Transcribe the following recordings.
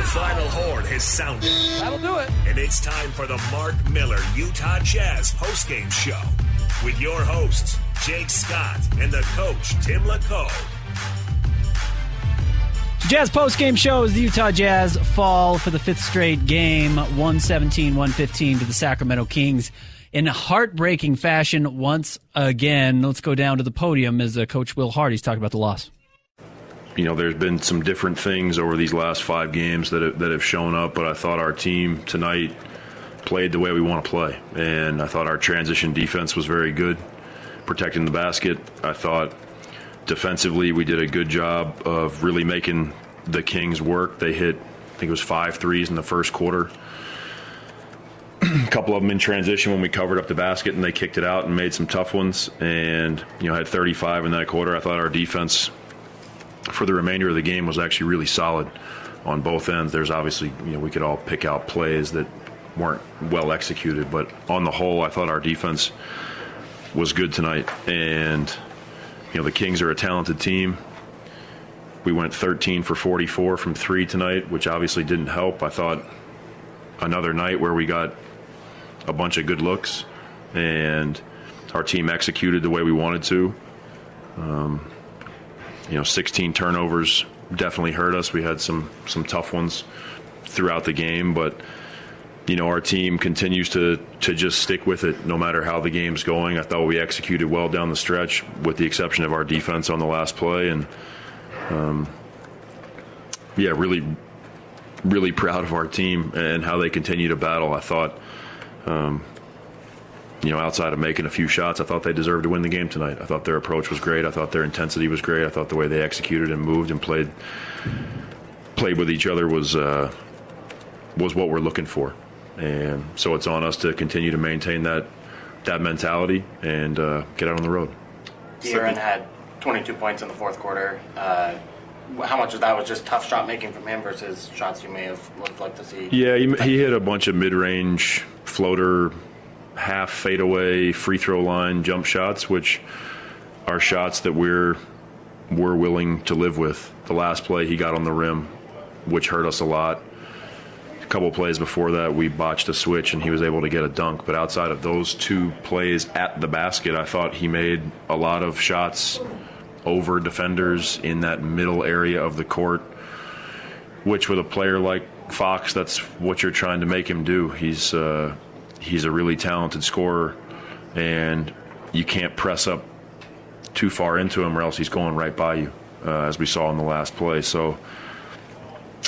The final horn has sounded. That'll do it. And it's time for the Mark Miller Utah Jazz postgame show with your hosts, Jake Scott and the coach, Tim LaComb. Jazz postgame show as the Utah Jazz fall for the fifth straight game, 117 115 to the Sacramento Kings in a heartbreaking fashion once again. Let's go down to the podium as uh, Coach Will Hardy's talking about the loss. You know, there's been some different things over these last five games that have, that have shown up, but I thought our team tonight played the way we want to play. And I thought our transition defense was very good, protecting the basket. I thought defensively we did a good job of really making the Kings work. They hit, I think it was five threes in the first quarter. a couple of them in transition when we covered up the basket and they kicked it out and made some tough ones. And, you know, had 35 in that quarter. I thought our defense for the remainder of the game was actually really solid on both ends. There's obviously, you know, we could all pick out plays that weren't well executed, but on the whole, I thought our defense was good tonight. And, you know, the Kings are a talented team. We went 13 for 44 from three tonight, which obviously didn't help. I thought another night where we got a bunch of good looks and our team executed the way we wanted to. Um, you know, 16 turnovers definitely hurt us. We had some some tough ones throughout the game, but you know, our team continues to to just stick with it no matter how the game's going. I thought we executed well down the stretch, with the exception of our defense on the last play, and um, yeah, really, really proud of our team and how they continue to battle. I thought. Um, you know, outside of making a few shots, I thought they deserved to win the game tonight. I thought their approach was great. I thought their intensity was great. I thought the way they executed and moved and played played with each other was uh, was what we're looking for. And so it's on us to continue to maintain that that mentality and uh, get out on the road. De'Aaron had 22 points in the fourth quarter. Uh, how much of that was just tough shot making from him versus shots you may have would like to see? Yeah, he, he hit a bunch of mid range floater half fadeaway free throw line jump shots, which are shots that we're we're willing to live with. The last play he got on the rim, which hurt us a lot. A couple plays before that, we botched a switch and he was able to get a dunk. But outside of those two plays at the basket, I thought he made a lot of shots over defenders in that middle area of the court, which with a player like Fox, that's what you're trying to make him do. He's uh, he's a really talented scorer, and you can't press up too far into him, or else he's going right by you, uh, as we saw in the last play. So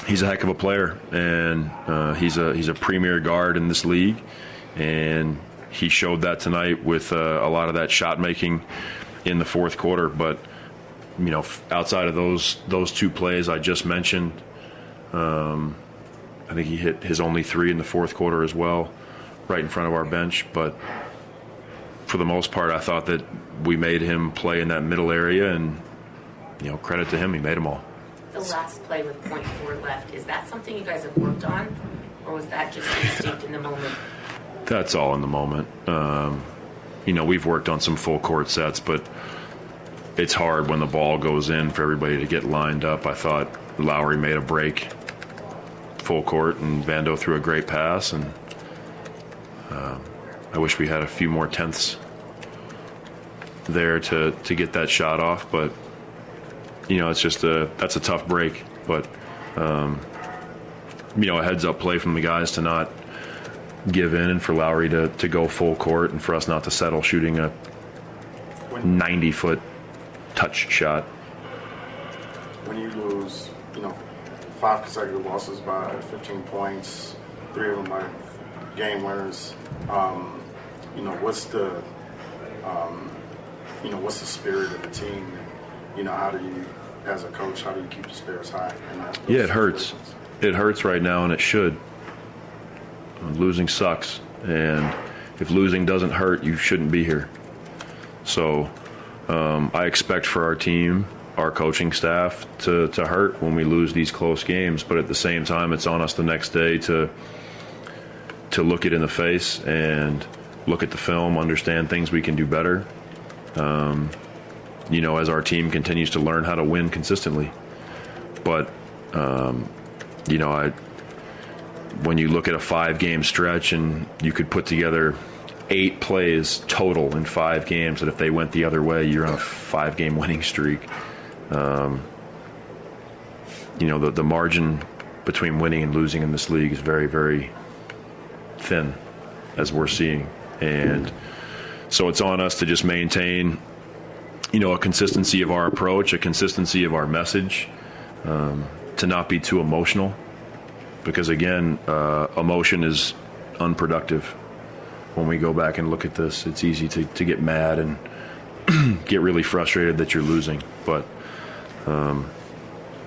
he's a heck of a player, and uh, he's a he's a premier guard in this league, and he showed that tonight with uh, a lot of that shot making in the fourth quarter. But you know, outside of those those two plays I just mentioned. Um, I think he hit his only three in the fourth quarter as well right in front of our bench. But for the most part, I thought that we made him play in that middle area, and you know, credit to him, he made them all. The last play with point four left, is that something you guys have worked on, or was that just instinct in the moment? That's all in the moment. Um, you know, we've worked on some full court sets, but it's hard when the ball goes in for everybody to get lined up. I thought Lauri made a break full court, and Vando threw a great pass, and uh, I wish we had a few more tenths there to to get that shot off, but you know, it's just a that's a tough break, but um, you know, a heads up play from the guys to not give in and for Lauri to, to go full court and for us not to settle shooting a 90 foot touch shot. When you lose, you know, five consecutive losses by 15 points, three of them are game winners, um, you know, what's the, um, you know, what's the spirit of the team? You know, how do you, as a coach, how do you keep the spirits high? yeah, it hurts. It hurts right now, and it should. Losing sucks, and if losing doesn't hurt, you shouldn't be here. So, um, I expect for our team, our coaching staff, to to hurt when we lose these close games. But at the same time, it's on us the next day to to look it in the face and look at the film, understand things we can do better. Um, you know, as our team continues to learn how to win consistently. But, um, you know, I, when you look at a five game stretch and you could put together eight plays total in five games, that if they went the other way, you're on a five game winning streak. Um, you know, the, the margin between winning and losing in this league is very, very thin, as we're seeing. And so it's on us to just maintain you know, a consistency of our approach, a consistency of our message, um, to not be too emotional, because again, uh, emotion is unproductive. When we go back and look at this, it's easy to, to get mad and get really frustrated that you're losing. But um,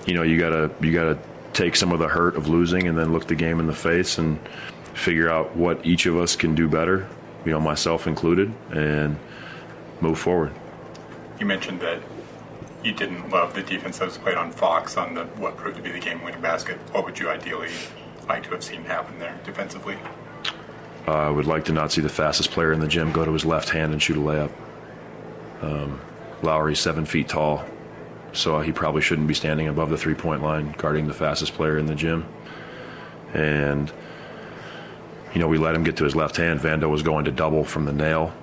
you know, you gotta you gotta take some of the hurt of losing and then look the game in the face and figure out what each of us can do better. You know, myself included, and move forward you mentioned that you didn't love the defense that was played on Fox on the what proved to be the game-winning basket. What would you ideally like to have seen happen there defensively? Uh, I would like to not see the fastest player in the gym go to his left hand and shoot a layup. Um, Lauri's seven feet tall, so he probably shouldn't be standing above the three-point line guarding the fastest player in the gym. And you know, we let him get to his left hand. Vando was going to double from the nail.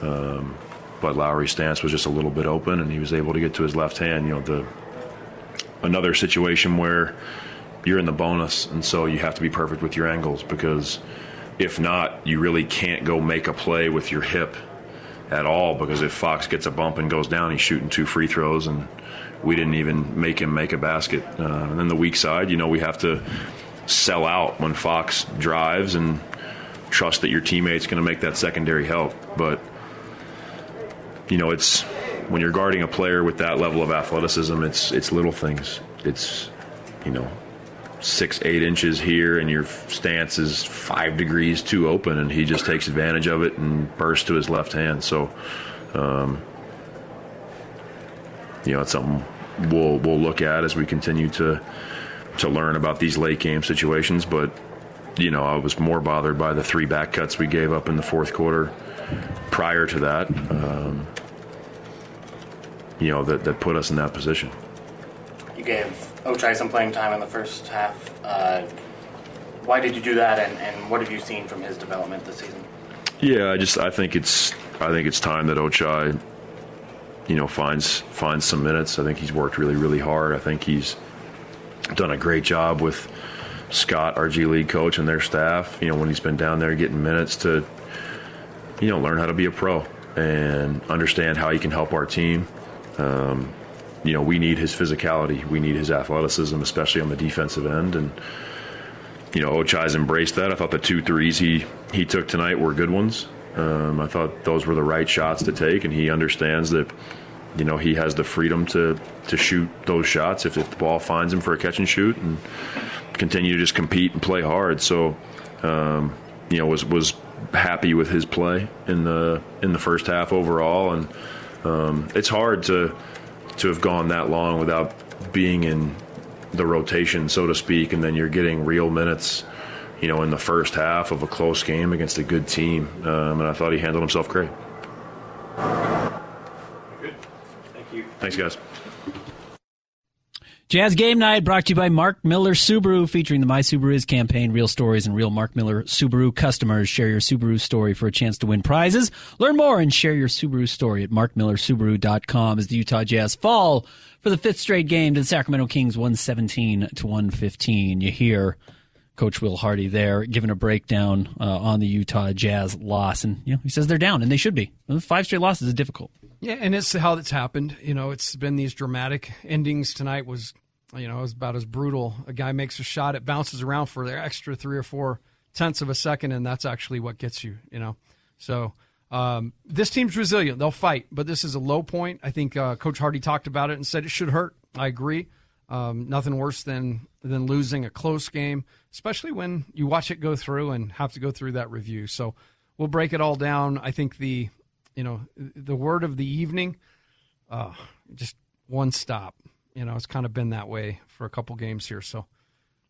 Um, but Lauri's stance was just a little bit open, and he was able to get to his left hand. You know, the another situation where you're in the bonus, and so you have to be perfect with your angles because if not, you really can't go make a play with your hip at all. Because if Fox gets a bump and goes down, he's shooting two free throws, and we didn't even make him make a basket. Uh, and then the weak side, you know, we have to sell out when Fox drives and trust that your teammate's going to make that secondary help, but you know, it's when you're guarding a player with that level of athleticism, it's it's little things. It's you know six eight inches here, and your stance is five degrees too open, and he just takes advantage of it and bursts to his left hand. So, um, you know, it's something we'll we'll look at as we continue to to learn about these late game situations. But you know, I was more bothered by the three back cuts we gave up in the fourth quarter prior to that, um, you know, that, that put us in that position. You gave Ochai some playing time in the first half. Uh, why did you do that, and, and what have you seen from his development this season? Yeah, I just I think it's I think it's time that Ochai, you know, finds finds some minutes. I think he's worked really really hard. I think he's done a great job with Scott, our G League coach, and their staff. You know, when he's been down there getting minutes to you know, learn how to be a pro and understand how he can help our team. Um, you know, we need his physicality. We need his athleticism, especially on the defensive end. And, you know, Ochai's embraced that. I thought the two threes he, he took tonight were good ones. Um, I thought those were the right shots to take, and he understands that, you know, he has the freedom to, to shoot those shots if, if the ball finds him for a catch and shoot and continue to just compete and play hard. So, um, you know, was, was happy with his play in the in the first half overall, and um, it's hard to to have gone that long without being in the rotation, so to speak, and then you're getting real minutes. You know, in the first half of a close game against a good team, um, and I thought he handled himself great. Good. Thank you. Thanks, guys. Jazz Game Night brought to you by Mark Miller Subaru, featuring the My Subaru Is campaign, real stories and real Mark Miller Subaru customers. Share your Subaru story for a chance to win prizes. Learn more and share your Subaru story at markmillersubaru.com as the Utah Jazz fall for the fifth straight game to the Sacramento Kings 117 to 115. You hear Coach Will Hardy there giving a breakdown uh, on the Utah Jazz loss. And, you know, he says they're down, and they should be. Five straight losses is difficult. Yeah, and it's how it's happened. You know, it's been these dramatic endings. Tonight was, you know, it was about as brutal. A guy makes a shot, it bounces around for the extra three or four tenths of a second, and that's actually what gets you. You know, so um, this team's resilient. They'll fight, but this is a low point. I think uh, Coach Hardy talked about it and said it should hurt. I agree. Um, nothing worse than than losing a close game, especially when you watch it go through and have to go through that review. So we'll break it all down. I think the you know, the word of the evening, uh, just one stop. You know, it's kind of been that way for a couple games here. So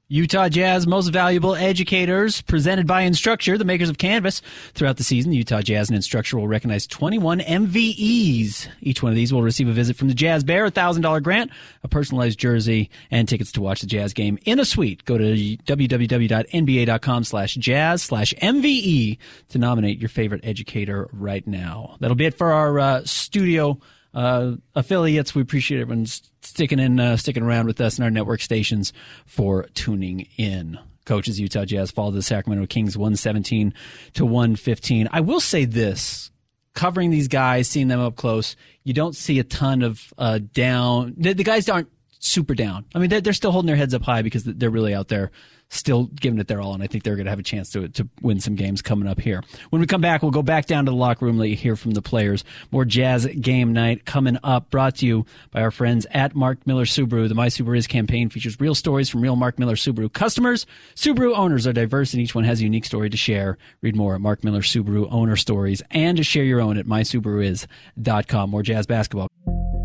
Utah Jazz Most Valuable Educators, presented by Instructure, the makers of Canvas. Throughout the season, the Utah Jazz and Instructure will recognize 21 MVEs. Each one of these will receive a visit from the Jazz Bear, a $1,000 grant, a personalized jersey, and tickets to watch the Jazz game in a suite. Go to www.nba.com slash jazz slash MVE to nominate your favorite educator right now. That'll be it for our uh, studio uh, affiliates. We appreciate everyone sticking in, uh, sticking around with us and our network stations for tuning in. Coaches Utah Jazz fall to the Sacramento Kings 117 to 115. I will say this covering these guys, seeing them up close, you don't see a ton of uh, down. The, the, guys aren't super down. I mean, they're, they're still holding their heads up high because they're really out there still giving it their all, and I think they're going to have a chance to to win some games coming up here. When we come back, we'll go back down to the locker room, let you hear from the players. More Jazz game night coming up, brought to you by our friends at Mark Miller Subaru. The My Subaru Is campaign features real stories from real Mark Miller Subaru customers. Subaru owners are diverse, and each one has a unique story to share. Read more at Mark Miller Subaru owner stories, and to share your own at mysubaruis.com. More Jazz basketball.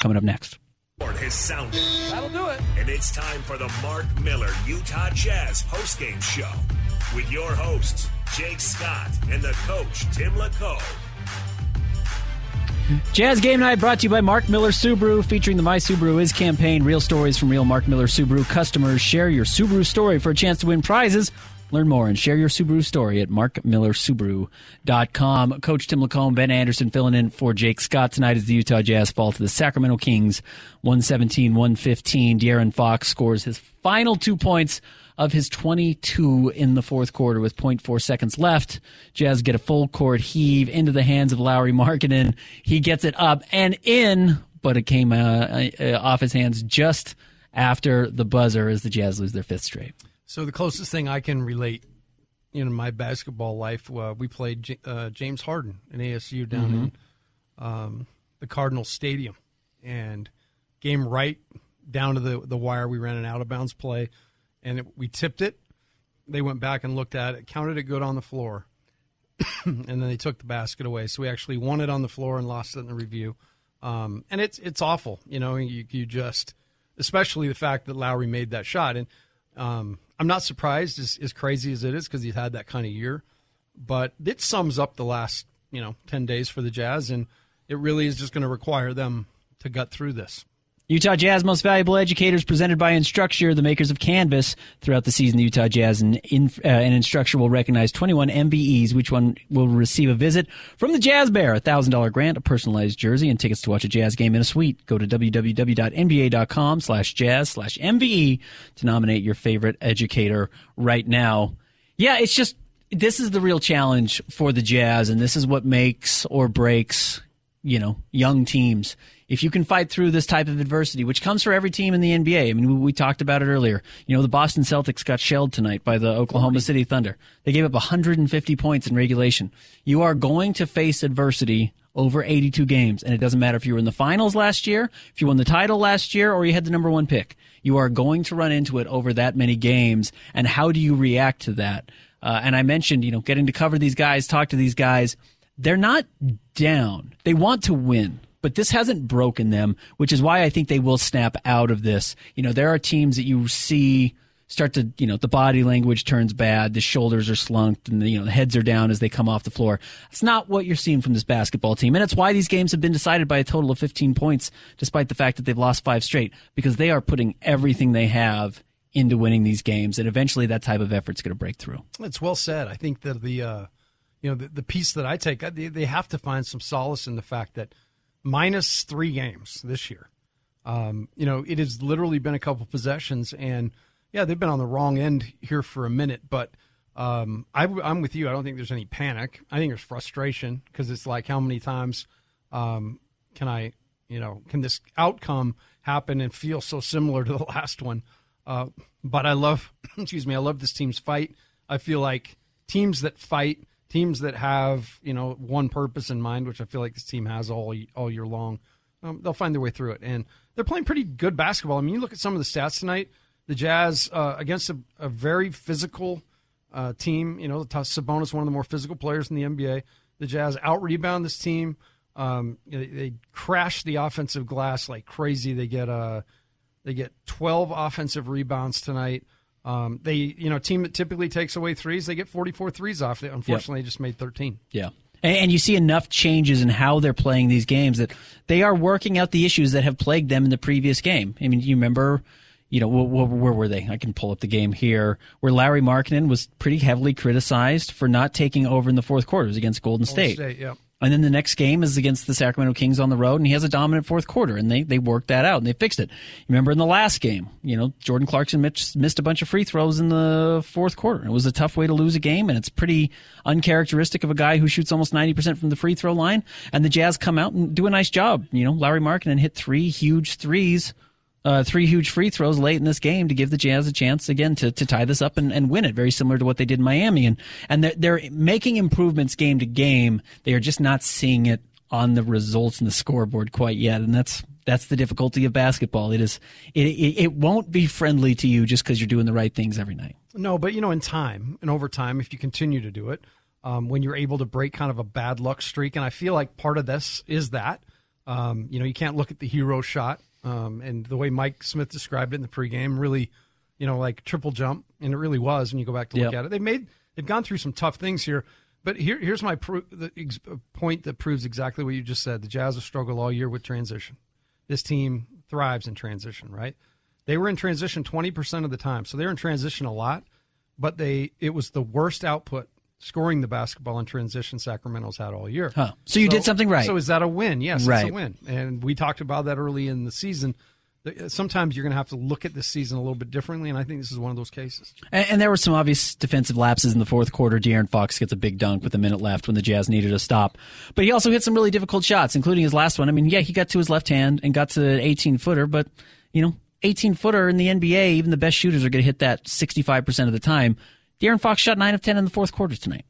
Coming up next. Has sounded. That'll do it. And it's time for the Mark Miller Utah Jazz postgame show with your hosts, Jake Scott and the coach, Tim LaComb. Jazz Game Night brought to you by Mark Miller Subaru, featuring the My Subaru Is campaign. Real stories from real Mark Miller Subaru customers. Share your Subaru story for a chance to win prizes. Learn more and share your Subaru story at markmillersubaru.com. Coach Tim LaComb, Ben Anderson filling in for Jake Scott tonight as the Utah Jazz fall to the Sacramento Kings 117 115. De'Aaron Fox scores his final two points of his 22 in the fourth quarter with 0.4 seconds left. Jazz get a full court heave into the hands of Lauri Markkanen. He gets it up and in, but it came uh, uh, off his hands just after the buzzer as the Jazz lose their fifth straight. So the closest thing I can relate in my basketball life, uh, we played J- uh, James Harden in ASU down mm-hmm. in um, the Cardinal Stadium, and game right down to the the wire. We ran an out of bounds play, and it, we tipped it. They went back and looked at it, counted it good on the floor, and then they took the basket away. So we actually won it on the floor and lost it in the review. Um, and it's it's awful, you know. You, you just, especially the fact that Lauri made that shot, and um, I'm not surprised, as, as crazy as it is, because he's had that kind of year. But it sums up the last, you know, 10 days for the Jazz, and it really is just going to require them to gut through this. Utah Jazz Most Valuable Educators presented by Instructure, the makers of Canvas. Throughout the season, the Utah Jazz and, in, uh, and Instructure will recognize 21 MVEs, which one will receive a visit from the Jazz Bear, a $1,000 grant, a personalized jersey, and tickets to watch a Jazz game in a suite. Go to www.nba.com slash jazz slash MVE to nominate your favorite educator right now. Yeah, it's just, this is the real challenge for the Jazz, and this is what makes or breaks you know, young teams, if you can fight through this type of adversity, which comes for every team in the NBA. I mean, we, we talked about it earlier. You know, the Boston Celtics got shelled tonight by the Oklahoma City Thunder. They gave up 150 points in regulation. You are going to face adversity over 82 games, and it doesn't matter if you were in the finals last year, if you won the title last year, or you had the number one pick. You are going to run into it over that many games, and how do you react to that? Uh, and I mentioned, you know, getting to cover these guys, talk to these guys they're not down. They want to win, but this hasn't broken them, which is why I think they will snap out of this. You know, there are teams that you see start to, you know, the body language turns bad, the shoulders are slumped, and the, you know, the heads are down as they come off the floor. It's not what you're seeing from this basketball team. And it's why these games have been decided by a total of 15 points, despite the fact that they've lost five straight, because they are putting everything they have into winning these games. And eventually that type of effort's going to break through. It's well said. I think that the, uh, you know, the, the piece that I take, they, they have to find some solace in the fact that minus three games this year. Um, you know, it has literally been a couple possessions, and yeah, they've been on the wrong end here for a minute. But um, I, am with you. I don't think there's any panic. I think there's frustration because it's like how many times um, can I, you know, can this outcome happen and feel so similar to the last one? Uh, but I love, excuse me, I love this team's fight. I feel like teams that fight teams that have you know one purpose in mind, which I feel like this team has all all year long, um, they'll find their way through it. And they're playing pretty good basketball. I mean, you look at some of the stats tonight. The Jazz uh, against a, a, very physical uh, team. You know, Sabonis, one of the more physical players in the NBA. The Jazz out rebound this team. Um, they, they, crash the offensive glass like crazy. They get uh, they get 12 offensive rebounds tonight. Um, they, you know, team that typically takes away threes, they get 44 threes off. They, unfortunately, yep. just made 13. Yeah. And you see enough changes in how they're playing these games that they are working out the issues that have plagued them in the previous game. I mean, you remember, you know, where, where were they? I can pull up the game here where Lauri Markkanen was pretty heavily criticized for not taking over in the fourth quarters against Golden State. State yeah. And then the next game is against the Sacramento Kings on the road, and he has a dominant fourth quarter, and they, they worked that out and they fixed it. Remember in the last game, you know, Jordan Clarkson missed, missed a bunch of free throws in the fourth quarter. It was a tough way to lose a game, and it's pretty uncharacteristic of a guy who shoots almost 90% from the free throw line. And the Jazz come out and do a nice job. You know, Lauri Markkanen hit three huge threes uh, three huge free throws late in this game to give the Jazz a chance again to, to tie this up and, and win it, very similar to what they did in Miami. And, and they're, they're making improvements game to game. They are just not seeing it on the results and the scoreboard quite yet. And that's, that's the difficulty of basketball. It is, it, it, it won't be friendly to you just because you're doing the right things every night. No, but you know, in time and over time, if you continue to do it, um, when you're able to break kind of a bad luck streak, and I feel like part of this is that, um, you know, you can't look at the hero shot um, and the way Mike Smith described it in the pregame, really, you know, like triple jump, and it really was when you go back to look yep. at it. They've made they've gone through some tough things here, but here here's my pro- the ex- point that proves exactly what you just said. The Jazz have struggled all year with transition. This team thrives in transition, right? They were in transition 20% of the time, so they're in transition a lot, but they it was the worst output scoring the basketball in transition Sacramento's had all year. Huh. So you so, did something right. So is that a win? Yes, right. it's a win. And we talked about that early in the season. Uh, sometimes you're going to have to look at this season a little bit differently, and I think this is one of those cases. And, and there were some obvious defensive lapses in the fourth quarter. De'Aaron Fox gets a big dunk with a minute left when the Jazz needed a stop. But he also hit some really difficult shots, including his last one. I mean, yeah, he got to his left hand and got to an 18 footer, but, you know, 18 footer in the NBA, even the best shooters are going to hit that 65% of the time. De'Aaron Fox shot 9 of 10 in the fourth quarter tonight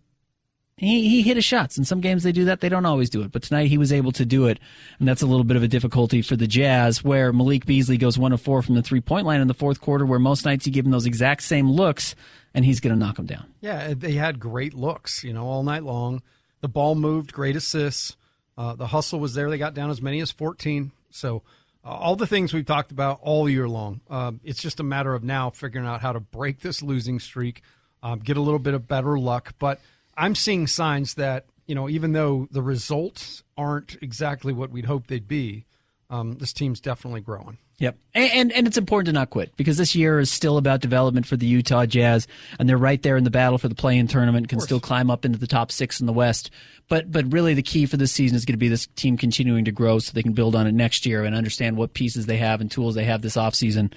he, he hit his shots. In some games they do that. They don't always do it. But tonight he was able to do it. And that's a little bit of a difficulty for the Jazz where Malik Beasley goes one of four from the three point line in the fourth quarter where most nights you give him those exact same looks and he's going to knock him down. Yeah, they had great looks, you know, all night long. The ball moved, great assists. Uh, the hustle was there. They got down as many as 14. So uh, all the things we've talked about all year long. Uh, it's just a matter of now figuring out how to break this losing streak, um, get a little bit of better luck. But – I'm seeing signs that you know, even though the results aren't exactly what we'd hope they'd be, um, this team's definitely growing. Yep, and, and, and it's important to not quit because this year is still about development for the Utah Jazz, and they're right there in the battle for the play-in tournament. Can still climb up into the top six in the West, but but really the key for this season is going to be this team continuing to grow so they can build on it next year and understand what pieces they have and tools they have this offseason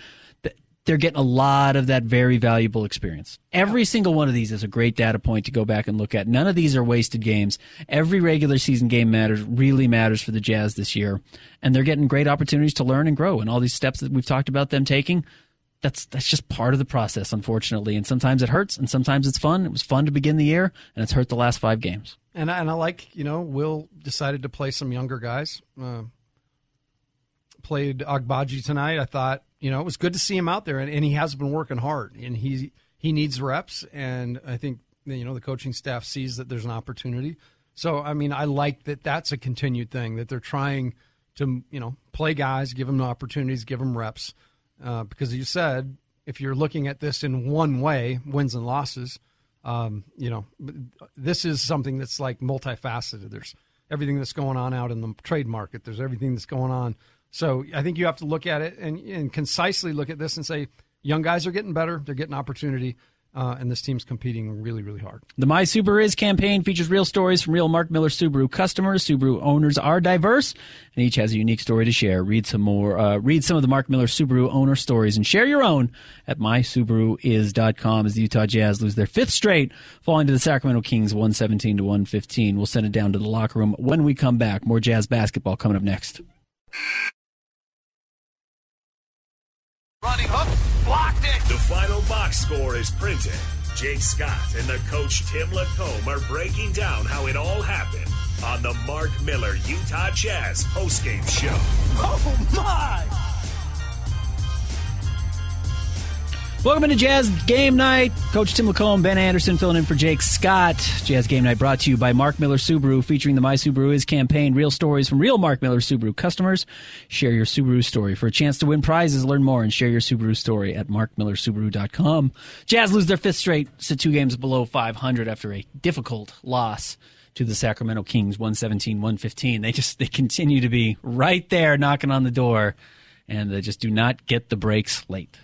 they're getting a lot of that very valuable experience. Every single one of these is a great data point to go back and look at. None of these are wasted games. Every regular season game matters, really matters for the Jazz this year. And they're getting great opportunities to learn and grow. And all these steps that we've talked about them taking, that's that's just part of the process, unfortunately. And sometimes it hurts, and sometimes it's fun. It was fun to begin the year, and it's hurt the last five games. And I, and I like, you know, Will decided to play some younger guys. Uh, played Agbaji tonight. I thought, you know, it was good to see him out there, and, and he has been working hard, and he he needs reps, and I think you know the coaching staff sees that there's an opportunity. So I mean, I like that. That's a continued thing that they're trying to you know play guys, give them opportunities, give them reps, uh, because you said if you're looking at this in one way, wins and losses. Um, you know, this is something that's like multifaceted. There's everything that's going on out in the trade market. There's everything that's going on so I think you have to look at it and, and concisely look at this and say, young guys are getting better. They're getting opportunity. Uh, and this team's competing really, really hard. The My Subaru Is campaign features real stories from real Mark Miller Subaru customers. Subaru owners are diverse, and each has a unique story to share. Read some more. Uh, read some of the Mark Miller Subaru owner stories and share your own at mysubaruis.com. As the Utah Jazz lose their fifth straight, falling to the Sacramento Kings, one seventeen to one fifteen. We'll send it down to the locker room when we come back. More Jazz basketball coming up next. Blocked it. The final box score is printed. Jake Scott and the coach Tim LaComb are breaking down how it all happened on the Mark Miller Utah Jazz postgame show. Oh my! Welcome into Jazz Game Night. Coach Tim LaComb, Ben Anderson filling in for Jake Scott. Jazz Game Night brought to you by Mark Miller Subaru, featuring the My Subaru Is campaign. Real stories from real Mark Miller Subaru customers. Share your Subaru story. For a chance to win prizes, learn more and share your Subaru story at markmillersubaru.com. Jazz lose their fifth straight, sit two games below 500 after a difficult loss to the Sacramento Kings, 117-115. They just, they continue to be right there knocking on the door and they just do not get the breaks late.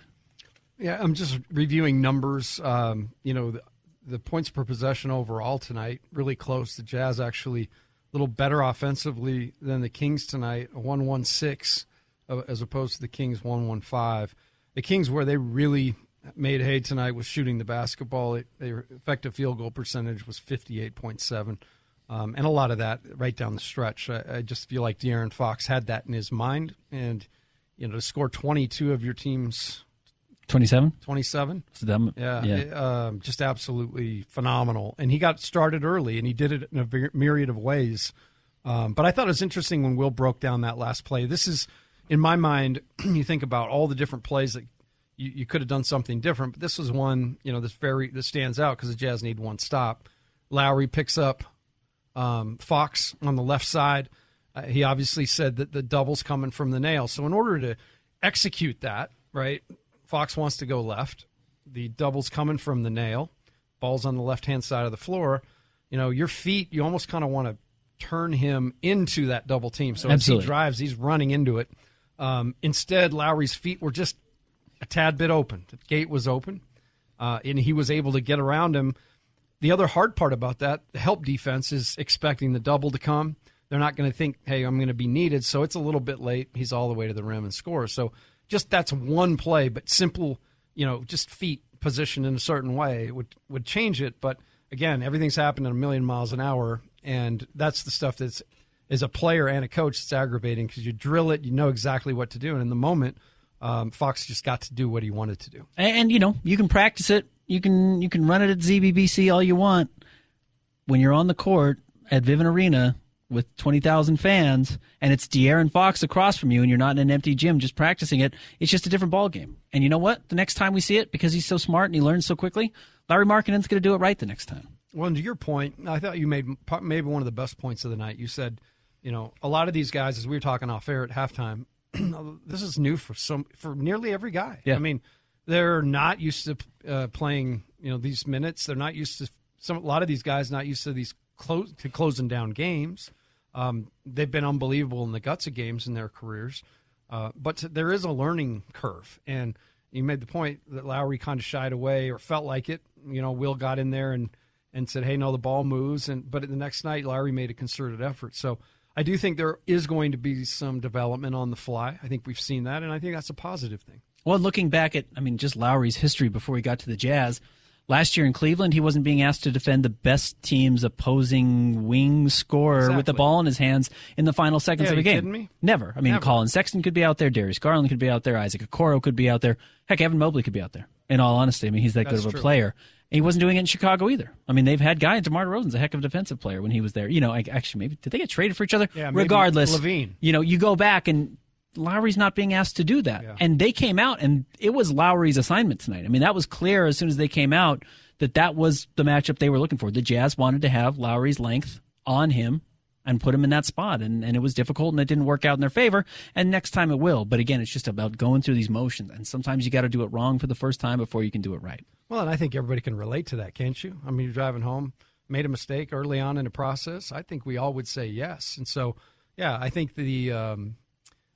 Yeah, I'm just reviewing numbers. Um, you know, the, the, points per possession overall tonight really close. The Jazz actually a little better offensively than the Kings tonight, one one six uh, as opposed to the Kings one one five. The Kings where they really made hay tonight was shooting the basketball. It, their effective field goal percentage was fifty eight point seven. Um, and a lot of that right down the stretch. I, I just feel like De'Aaron Fox had that in his mind, and you know to score 22 of your team's 27? 27. Them, yeah. yeah. It, um, just absolutely phenomenal. And he got started early, and he did it in a myriad of ways. Um, but I thought it was interesting when Will broke down that last play. This is, in my mind, you think about all the different plays that you, you could have done something different. But this was one, you know, this very this stands out because the Jazz need one stop. Lauri picks up um, Fox on the left side. Uh, he obviously said that the double's coming from the nail. So in order to execute that, right, Fox wants to go left. The double's coming from the nail. Ball's on the left hand side of the floor. You know, your feet, you almost kind of want to turn him into that double team. So Absolutely. as he drives, he's running into it. Um, instead, Lauri's feet were just a tad bit open. The gate was open, uh, and he was able to get around him. The other hard part about that, the help defense, is expecting the double to come. They're not going to think, hey, I'm going to be needed. So it's a little bit late. He's all the way to the rim and scores. So just that's one play, but simple, you know, just feet positioned in a certain way would would change it. But again, everything's happened at a million miles an hour, and that's the stuff that's as a player and a coach it's aggravating because you drill it, you know exactly what to do, and in the moment, um, Fox just got to do what he wanted to do. And, and you know, you can practice it, you can you can run it at ZBBC all you want. When you're on the court at Vivint Arena, with 20,000 fans and it's De'Aaron Fox across from you and you're not in an empty gym just practicing it, it's just a different ball game. And you know what? The next time we see it, because he's so smart and he learns so quickly, Lauri Markkanen's going to do it right the next time. Well, and to your point, I thought you made maybe one of the best points of the night. You said, you know, a lot of these guys, as we were talking off air at halftime, this is new for some for nearly every guy. Yeah. I mean, they're not used to uh, playing, you know, these minutes. They're not used to some. A lot of these guys not used to these close to closing down games. Um, they've been unbelievable in the guts of games in their careers, uh, but there is a learning curve. And you made the point that Lauri kind of shied away or felt like it. You know, Will got in there and and said, "Hey, no, the ball moves." And but the next night, Lauri made a concerted effort. So I do think there is going to be some development on the fly. I think we've seen that, and I think that's a positive thing. Well, looking back at, I mean, just Lauri's history before he got to the Jazz, last year in Cleveland, he wasn't being asked to defend the best team's opposing wing scorer with the ball in his hands in the final seconds Yeah, of a game. kidding me? Never. I mean, Never. Collin Sexton could be out there, Darius Garland could be out there, Isaac Okoro could be out there. Heck, Evan Mobley could be out there. In all honesty, I mean, he's that That's good of a true. player. And he wasn't doing it in Chicago either. I mean, they've had guys. DeMar DeRozan's a heck of a defensive player when he was there. You know, actually, maybe did they get traded for each other? Yeah, maybe Regardless, LaVine. you know, you go back and Lauri's not being asked to do that. And they came out and it was Lauri's assignment tonight. I mean, that was clear as soon as they came out that that was the matchup they were looking for. The Jazz wanted to have Lauri's length on him and put him in that spot. And, and it was difficult and it didn't work out in their favor. And next time it will. But again, it's just about going through these motions. And sometimes you got to do it wrong for the first time before you can do it right. Well, and I think everybody can relate to that, can't you? I mean, you're driving home, made a mistake early on in the process. I think we all would say yes. And so, yeah, I think the um,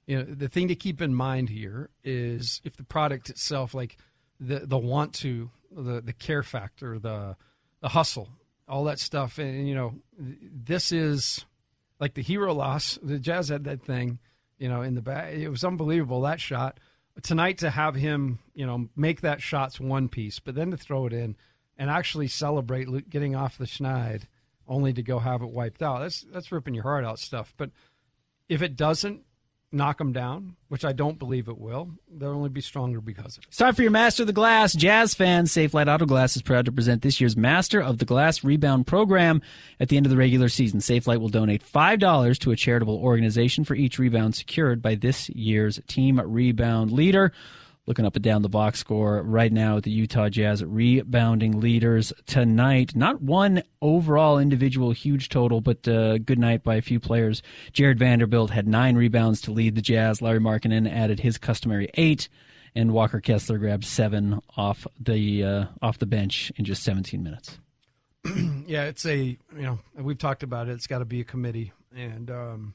you know the thing to keep in mind here is if the product itself, like the the want to, the the care factor, the the hustle, all that stuff, and you know, this is like the hero loss. The Jazz had that thing, you know, in the back. It was unbelievable that shot tonight to have him, you know, make that shot's one piece, but then to throw it in and actually celebrate getting off the schneid, only to go have it wiped out. That's that's ripping your heart out stuff. But if it doesn't knock them down, which I don't believe it will, they'll only be stronger because of it. It's time for your Master of the Glass. Jazz fans, Safelite Auto Glass is proud to present this year's Master of the Glass Rebound Program. At the end of the regular season, Safelite will donate $5 to a charitable organization for each rebound secured by this year's team rebound leader. Looking up and down the box score right now, the Utah Jazz rebounding leaders tonight. Not one overall individual huge total, but uh, good night by a few players. Jarred Vanderbilt had nine rebounds to lead the Jazz. Lauri Markkanen added his customary eight and Walker Kessler grabbed seven off the uh, off the bench in just 17 minutes. yeah, it's a you know we've talked about it. It's got to be a committee, and um,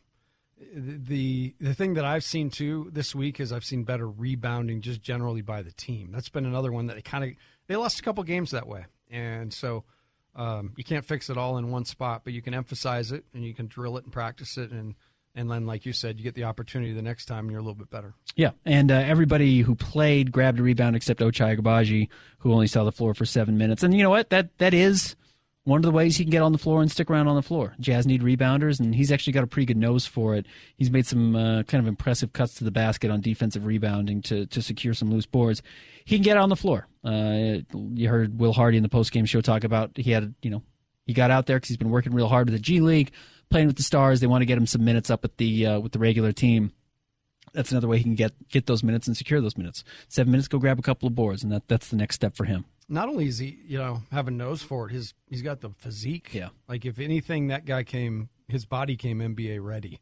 the the thing that I've seen too this week is I've seen better rebounding just generally by the team. That's been another one that they kind of they lost a couple games that way, and so um, you can't fix it all in one spot, but you can emphasize it and you can drill it and practice it, and and then like you said, you get the opportunity the next time and you're a little bit better. Yeah, and uh, everybody who played grabbed a rebound except Ochai Agbaji, who only saw the floor for seven minutes. And you know what? That that is one of the ways he can get on the floor and stick around on the floor. Jazz need rebounders, and he's actually got a pretty good nose for it. He's made some uh, kind of impressive cuts to the basket on defensive rebounding to to secure some loose boards. He can get on the floor. Uh, you heard Will Hardy in the post game show talk about he had you know he got out there because he's been working real hard with the G League, playing with the Stars. They want to get him some minutes up with the uh, with the regular team that's another way he can get get those minutes and secure those minutes. Seven minutes, go grab a couple of boards, and that that's the next step for him. Not only is he, you know, have a nose for it, his he's got the physique. Yeah. Like if anything, that guy came, his body came NBA ready.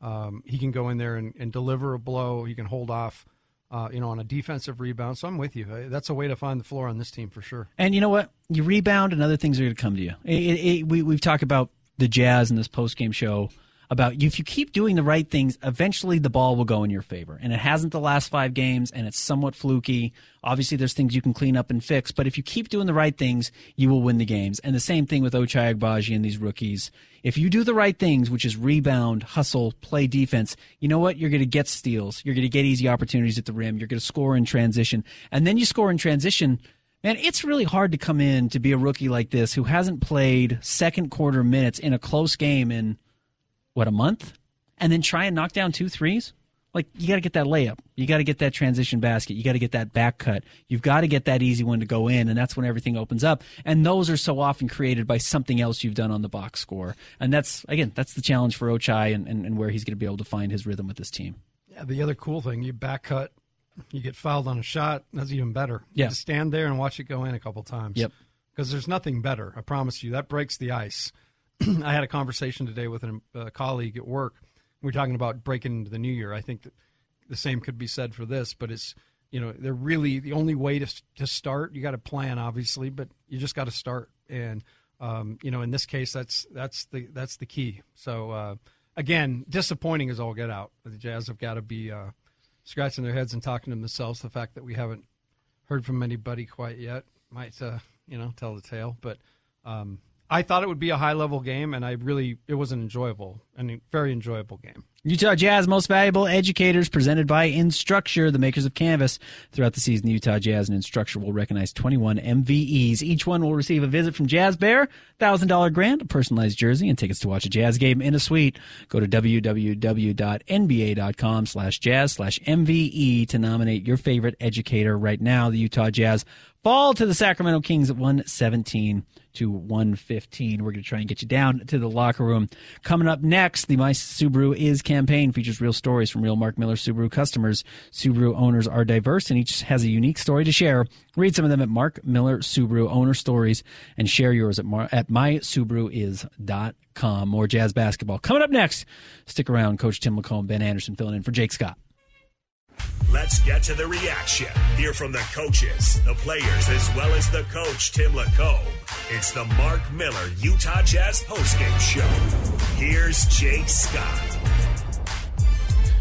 Um, he can go in there and, and deliver a blow. He can hold off, uh, you know, on a defensive rebound. So I'm with you. Uh, That's a way to find the floor on this team for sure. And you know what? You rebound, and other things are going to come to you. It, it, it, we we've talked about the Jazz in this post game show about if you keep doing the right things, eventually the ball will go in your favor. And it hasn't the last five games, and it's somewhat fluky. Obviously, there's things you can clean up and fix, but if you keep doing the right things, you will win the games. And the same thing with Ochai Agbaji and these rookies. If you do the right things, which is rebound, hustle, play defense, you know what? You're going to get steals. You're going to get easy opportunities at the rim. You're going to score in transition. And then you score in transition. Man, it's really hard to come in to be a rookie like this who hasn't played second quarter minutes in a close game in what a month, and then try and knock down two threes. Like you got to get that layup, you got to get that transition basket, you got to get that back cut, you've got to get that easy one to go in, and that's when everything opens up. And those are so often created by something else you've done on the box score, and that's again that's the challenge for Ochai and, and, and where he's going to be able to find his rhythm with this team. Yeah. The other cool thing, you back cut, you get fouled on a shot. That's even better. Yeah. Just stand there and watch it go in a couple times. Yep. Because there's nothing better. I promise you. That breaks the ice. I had a conversation today with a uh, colleague at work. We are talking about breaking into the new year. I think that the same could be said for this, but it's you know they're really the only way to to start. You got to plan, obviously, but you just got to start. And um, you know, in this case, that's that's the that's the key. So uh, again, disappointing as all get out. The Jazz have got to be uh, scratching their heads and talking to themselves. The fact that we haven't heard from anybody quite yet might uh, you know tell the tale, but. Um, I thought it would be a high level game, and I really it wasn't enjoyable and very enjoyable game. Utah Jazz Most Valuable Educators presented by Instructure, the makers of Canvas. Throughout the season, the Utah Jazz and Instructure will recognize 21 MVEs. Each one will receive a visit from Jazz Bear, $1,000 grant, a personalized jersey, and tickets to watch a Jazz game in a suite. Go to www.nba.com slash jazz slash MVE to nominate your favorite educator right now. The Utah Jazz fall to the Sacramento Kings at 117 to 115. We're going to try and get you down to the locker room. Coming up next, the My Subaru Is campaign features real stories from real Mark Miller Subaru customers. Subaru owners are diverse and each has a unique story to share. Read some of them at Mark Miller Subaru Owner Stories and share yours at, Mar- at mysubaruis.com. More jazz basketball. Coming up next, stick around. Coach Tim LaComb, Ben Anderson filling in for Jake Scott. Let's get to the reaction. Hear from the coaches, the players, as well as the coach, Tim LaComb. It's the Mark Miller Utah Jazz postgame show. Here's Jake Scott.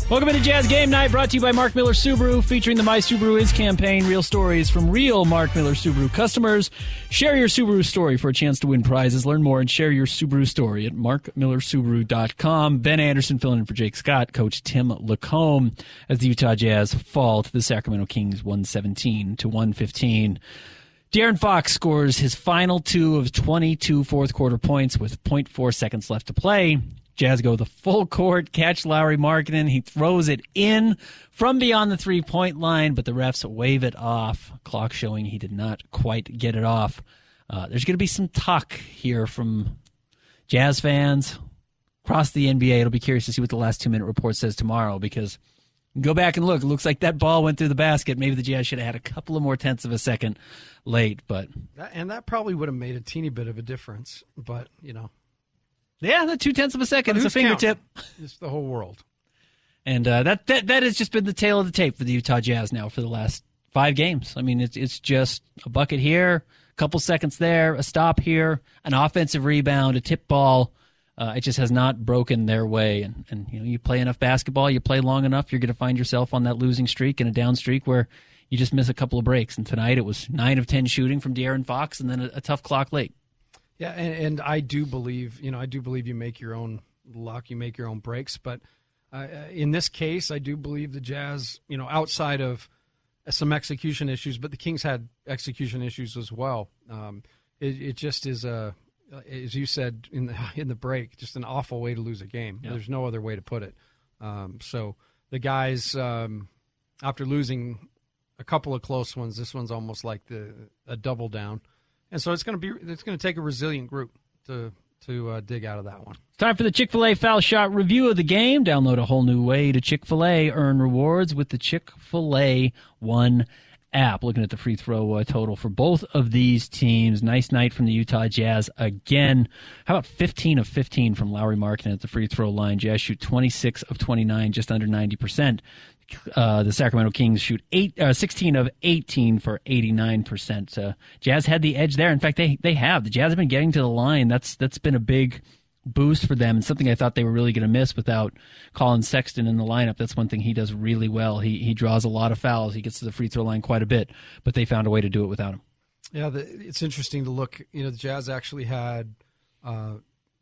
Welcome into Jazz Game Night, brought to you by Mark Miller Subaru, featuring the My Subaru Is campaign. Real stories from real Mark Miller Subaru customers. Share your Subaru story for a chance to win prizes. Learn more and share your Subaru story at markmillersubaru.com. Ben Anderson filling in for Jake Scott, Coach Tim LaComb, as the Utah Jazz fall to the Sacramento Kings 117 to 115. De'Aaron Fox scores his final two of 22 fourth quarter points with 0.4 seconds left to play. Jazz go the full court, catch Lauri Markkanen. He throws it in from beyond the three point line, but the refs wave it off. Clock showing he did not quite get it off. Uh, there's going to be some talk here from Jazz fans across the NBA. It'll be curious to see what the last two minute report says tomorrow because go back and look. It looks like that ball went through the basket. Maybe the Jazz should have had a couple of more tenths of a second late, but. And that probably would have made a teeny bit of a difference, but, you know. Yeah, the two tenths of a second. It's a fingertip. Counting? It's the whole world. And uh, that, that that has just been the tale of the tape for the Utah Jazz now for the last five games. I mean, it's it's just a bucket here, a couple seconds there, a stop here, an offensive rebound, a tip ball. Uh, it just has not broken their way. And, and you know, you play enough basketball, you play long enough, you're going to find yourself on that losing streak and a down streak where you just miss a couple of breaks. And tonight it was nine of ten shooting from De'Aaron Fox, and then a, a tough clock late. Yeah, and, and, I do believe, you know, I do believe you make your own luck, you make your own breaks. But uh, in this case, I do believe the Jazz, you know, outside of some execution issues, but the Kings had execution issues as well. Um, it, it, just is a, as you said in the in the break, just an awful way to lose a game. Yeah. There's no other way to put it. Um, so the guys, um, after losing a couple of close ones, this one's almost like the a double down and so it's going to be it's going to take a resilient group to to uh, dig out of that one. Time for the Chick fil A foul shot review of the game. Download a whole new way to Chick fil A. Earn rewards with the Chick fil A One app. Looking at the free throw uh, total for both of these teams. Nice night from the Utah Jazz again. How about 15 of 15 from Lauri Markkanen at the free throw line? Jazz shoot 26 of 29, just under 90%. Uh, the Sacramento Kings shoot eight, uh, 16 of 18 for 89%. Uh, Jazz had the edge there. In fact, they they have. The Jazz have been getting to the line. That's that's been a big boost for them and something I thought they were really going to miss without Collin Sexton in the lineup. That's one thing he does really well. He he draws a lot of fouls. He gets to the free throw line quite a bit, but they found a way to do it without him. Yeah, the, it's interesting to look. You know, the Jazz actually had, uh,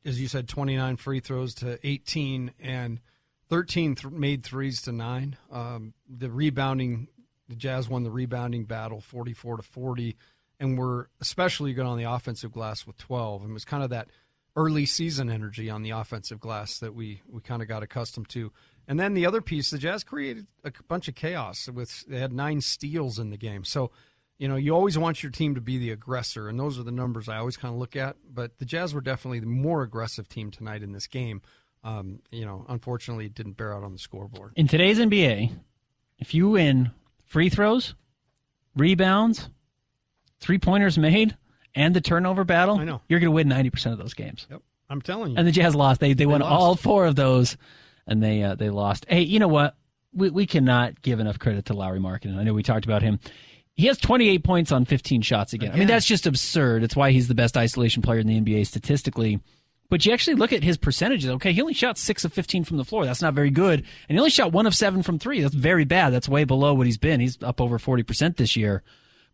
as you said, 29 free throws to 18 and – 13 th- made threes to nine. Um, the rebounding, the Jazz won the rebounding battle 44 to 40, and were especially good on the offensive glass with 12. And it was kind of that early season energy on the offensive glass that we, we kind of got accustomed to. And then the other piece, the Jazz created a bunch of chaos with they had nine steals in the game. So, you know, you always want your team to be the aggressor, and those are the numbers I always kind of look at. But the Jazz were definitely the more aggressive team tonight in this game um, you know, unfortunately, it didn't bear out on the scoreboard. In today's NBA, if you win free throws, rebounds, three pointers made, and the turnover battle, I know. you're going to win 90% of those games. Yep. I'm telling you. And the Jazz lost. They, they, they won lost. all four of those, and they uh, they lost. Hey, you know what? We, we cannot give enough credit to Lauri Markkanen. I know we talked about him. He has 28 points on 15 shots again. again. I mean, that's just absurd. It's why he's the best isolation player in the NBA statistically. But you actually look at his percentages. Okay, he only shot six of 15 from the floor. That's not very good. And he only shot one of seven from three. That's very bad. That's way below what he's been. He's up over 40% this year.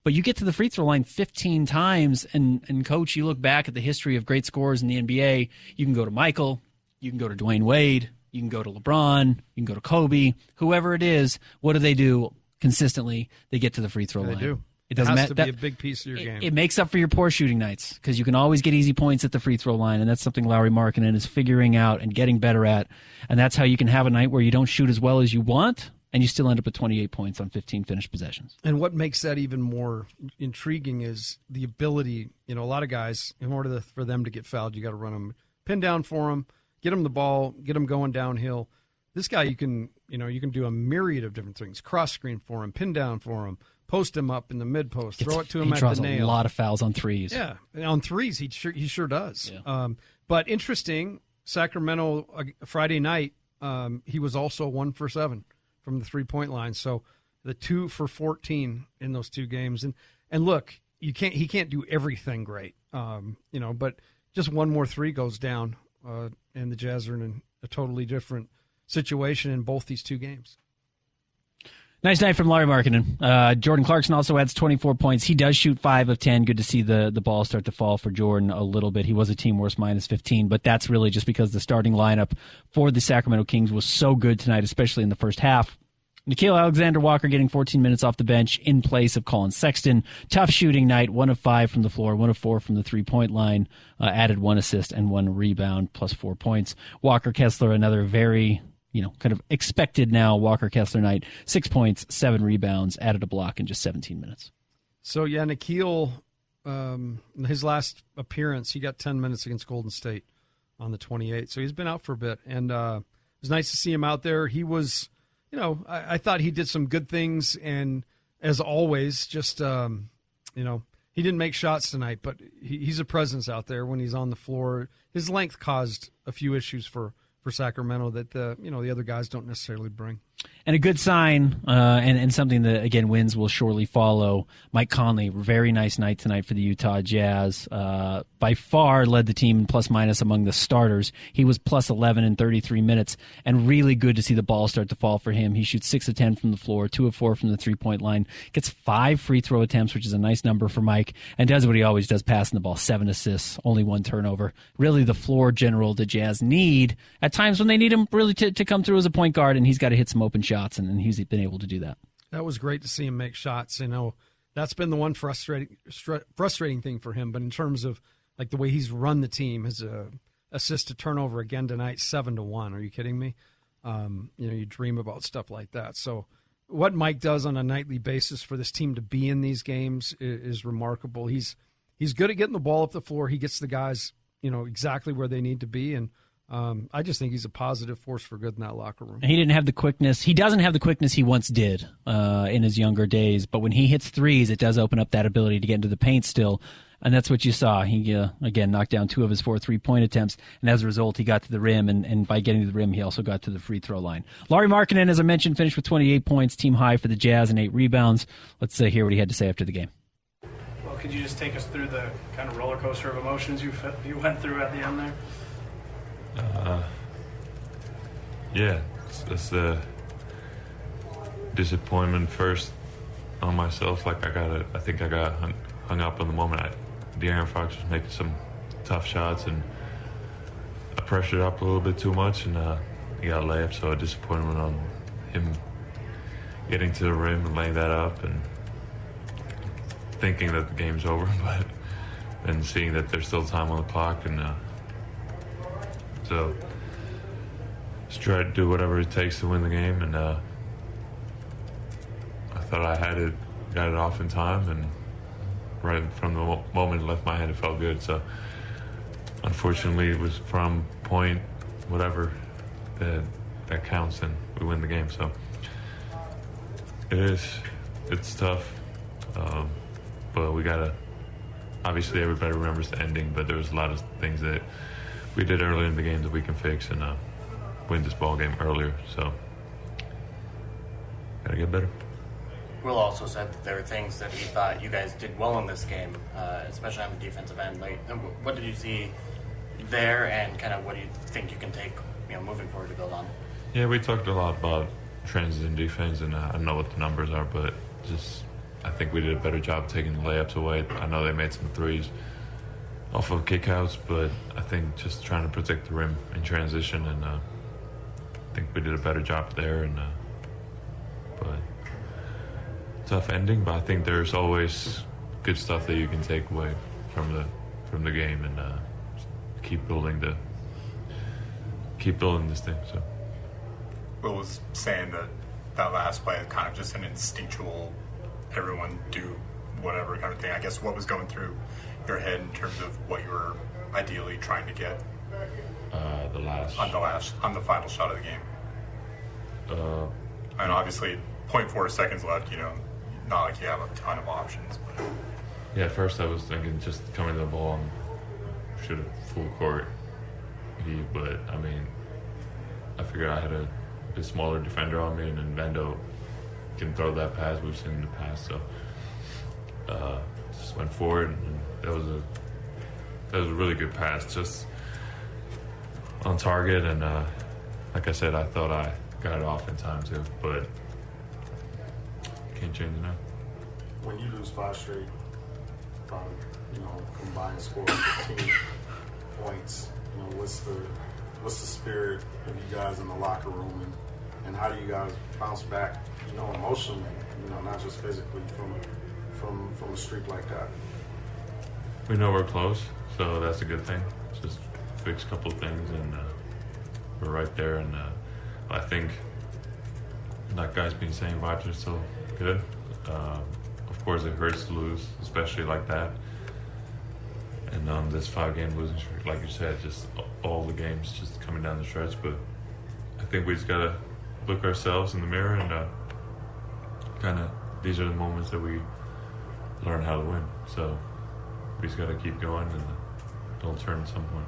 But you get to the free throw line 15 times, and, and coach, you look back at the history of great scorers in the NBA. You can go to Michael, you can go to Dwyane Wade, you can go to LeBron, you can go to Kobe, whoever it is. What do they do consistently? They get to the free throw They line. do. It doesn't has matter. to be a big piece of your it, game. it makes up for your poor shooting nights because you can always get easy points at the free throw line, and that's something Lauri Markkanen is figuring out and getting better at. And that's how you can have a night where you don't shoot as well as you want, and you still end up with 28 points on 15 finished possessions. And what makes that even more intriguing is the ability. You know, a lot of guys, in order to, for them to get fouled, you got to run them, pin down for them, get them the ball, get them going downhill. This guy, you can, you know, you can do a myriad of different things: cross screen for him, pin down for him, post him up in the mid post, throw it to him he at draws the nail. a lot of fouls on threes. Yeah, and on threes, he sure he sure does. Um, but interesting, Sacramento uh, Friday night, um, he was also one for seven from the three point line. So the two for fourteen in those two games, and and look, you can't he can't do everything great, um, you know, but just one more three goes down, uh, and the Jazz are in a totally different situation in both these two games. Nice night from Lauri Markkanen. Uh, Jordan Clarkson also adds 24 points. He does shoot 5 of 10. Good to see the, the ball start to fall for Jordan a little bit. He was a team worst minus 15, but that's really just because the starting lineup for the Sacramento Kings was so good tonight, especially in the first half. Nickeil Alexander-Walker getting 14 minutes off the bench in place of Collin Sexton. Tough shooting night, one of five from the floor, one of four from the three point line. Uh, added one assist and one rebound, plus four points. Walker Kessler, another very you know, kind of expected now Walker Kessler night. Six points, seven rebounds, added a block in just 17 minutes. So yeah, Nickeil, um, his last appearance, he got 10 minutes against Golden State on the 28th. So he's been out for a bit, and uh, it was nice to see him out there. He was, you know, I, I thought he did some good things, and as always, just um, you know, he didn't make shots tonight, but he, he's a presence out there when he's on the floor. His length caused a few issues for for Sacramento that the you know the other guys don't necessarily bring. And a good sign, uh, and, and something that, again, wins will surely follow. Mike Conley, very nice night tonight for the Utah Jazz. Uh, by far led the team in plus minus among the starters. He was plus 11 in 33 minutes, and really good to see the ball start to fall for him. He shoots 6 of 10 from the floor, 2 of 4 from the three point line, gets five free throw attempts, which is a nice number for Mike, and does what he always does, passing the ball. Seven assists, only one turnover. Really the floor general the Jazz need at times when they need him really to, to come through as a point guard, and he's got to hit some open shots, and, and he's been able to do that. That was great to see him make shots. You know, that's been the one frustrating str- frustrating thing for him. But in terms of like the way he's run the team, his uh, assist to turnover again tonight, seven to one. Are you kidding me? Um, you know, you dream about stuff like that. So what Mike does on a nightly basis for this team to be in these games is, is remarkable. He's he's good at getting the ball up the floor. He gets the guys, you know, exactly where they need to be, and um, I just think he's a positive force for good in that locker room. He didn't have the quickness. He doesn't have the quickness he once did uh, in his younger days. But when he hits threes, it does open up that ability to get into the paint still. And that's what you saw. He, uh, again, knocked down two of his four three point attempts. And as a result, he got to the rim. And, and by getting to the rim, he also got to the free throw line. Lauri Markkanen, as I mentioned, finished with 28 points, team high for the Jazz, and eight rebounds. Let's uh, hear what he had to say after the game. Well, could you just take us through the kind of roller coaster of emotions you, you went through at the end there? Uh, yeah, it's, the disappointment first on myself. Like I got, I think I got hung, hung up on the moment. I, De'Aaron Fox was making some tough shots, and I pressured up a little bit too much, and uh, he got a layup. So a disappointment on him getting to the rim and laying that up, and thinking that the game's over, but then seeing that there's still time on the clock, and uh, so just try to do whatever it takes to win the game, and uh, I thought I had it, got it off in time, and right from the moment it left my hand, it felt good. So unfortunately, it was from point whatever that that counts, and we win the game. So it is, it's tough, um, but we gotta. Obviously, everybody remembers the ending, but there was a lot of things that we did earlier in the game that we can fix and uh, win this ball game earlier. So gotta get better. Will also said that there were things that he thought you guys did well in this game, uh, especially on the defensive end. Like, uh, what did you see there, and kind of what do you think you can take, you know, moving forward to build on? Yeah, we talked a lot about trends in defense, and uh, I don't know what the numbers are, but just I think we did a better job taking the layups away. I know they made some threes off of kickouts, but I think just trying to protect the rim in transition, and uh, I think we did a better job there. And uh, but tough ending, but I think there's always good stuff that you can take away from the from the game, and uh, keep building the keep building this thing. So. Will was saying that that last play is kind of just an instinctual, everyone do whatever kind of thing. I guess what was going through your head in terms of what you were ideally trying to get Uh, the last on the last on the final shot of the game. Uh, and obviously, 0.4 seconds left. You know, not like you have a ton of options. But Yeah, at first I was thinking just coming to the ball and shoot a full court heave, but I mean, I figured I had a bit smaller defender on me, and then Vando can throw that pass we've seen in the past, so uh, just went forward, and that was a that was a really good pass, just on target, and uh, like I said, I thought I got it off in time too, but can't change it now. When you lose five straight, um, you know, combined score of 15 points, you know, what's the what's the spirit of you guys in the locker room, and, and how do you guys bounce back, you know, emotionally, you know, not just physically from from from a streak like that? We know we're close, so that's a good thing. Just fix a couple of things, and uh, we're right there. And uh, I think, that guy's been saying, vibes are still good. Uh, of course, it hurts to lose, especially like that. And um, this five-game losing streak, like you said, just all the games just coming down the stretch. But I think we just gotta look ourselves in the mirror and uh, kind of these are the moments that we learn how to win. So we just got to keep going and it'll turn at some point.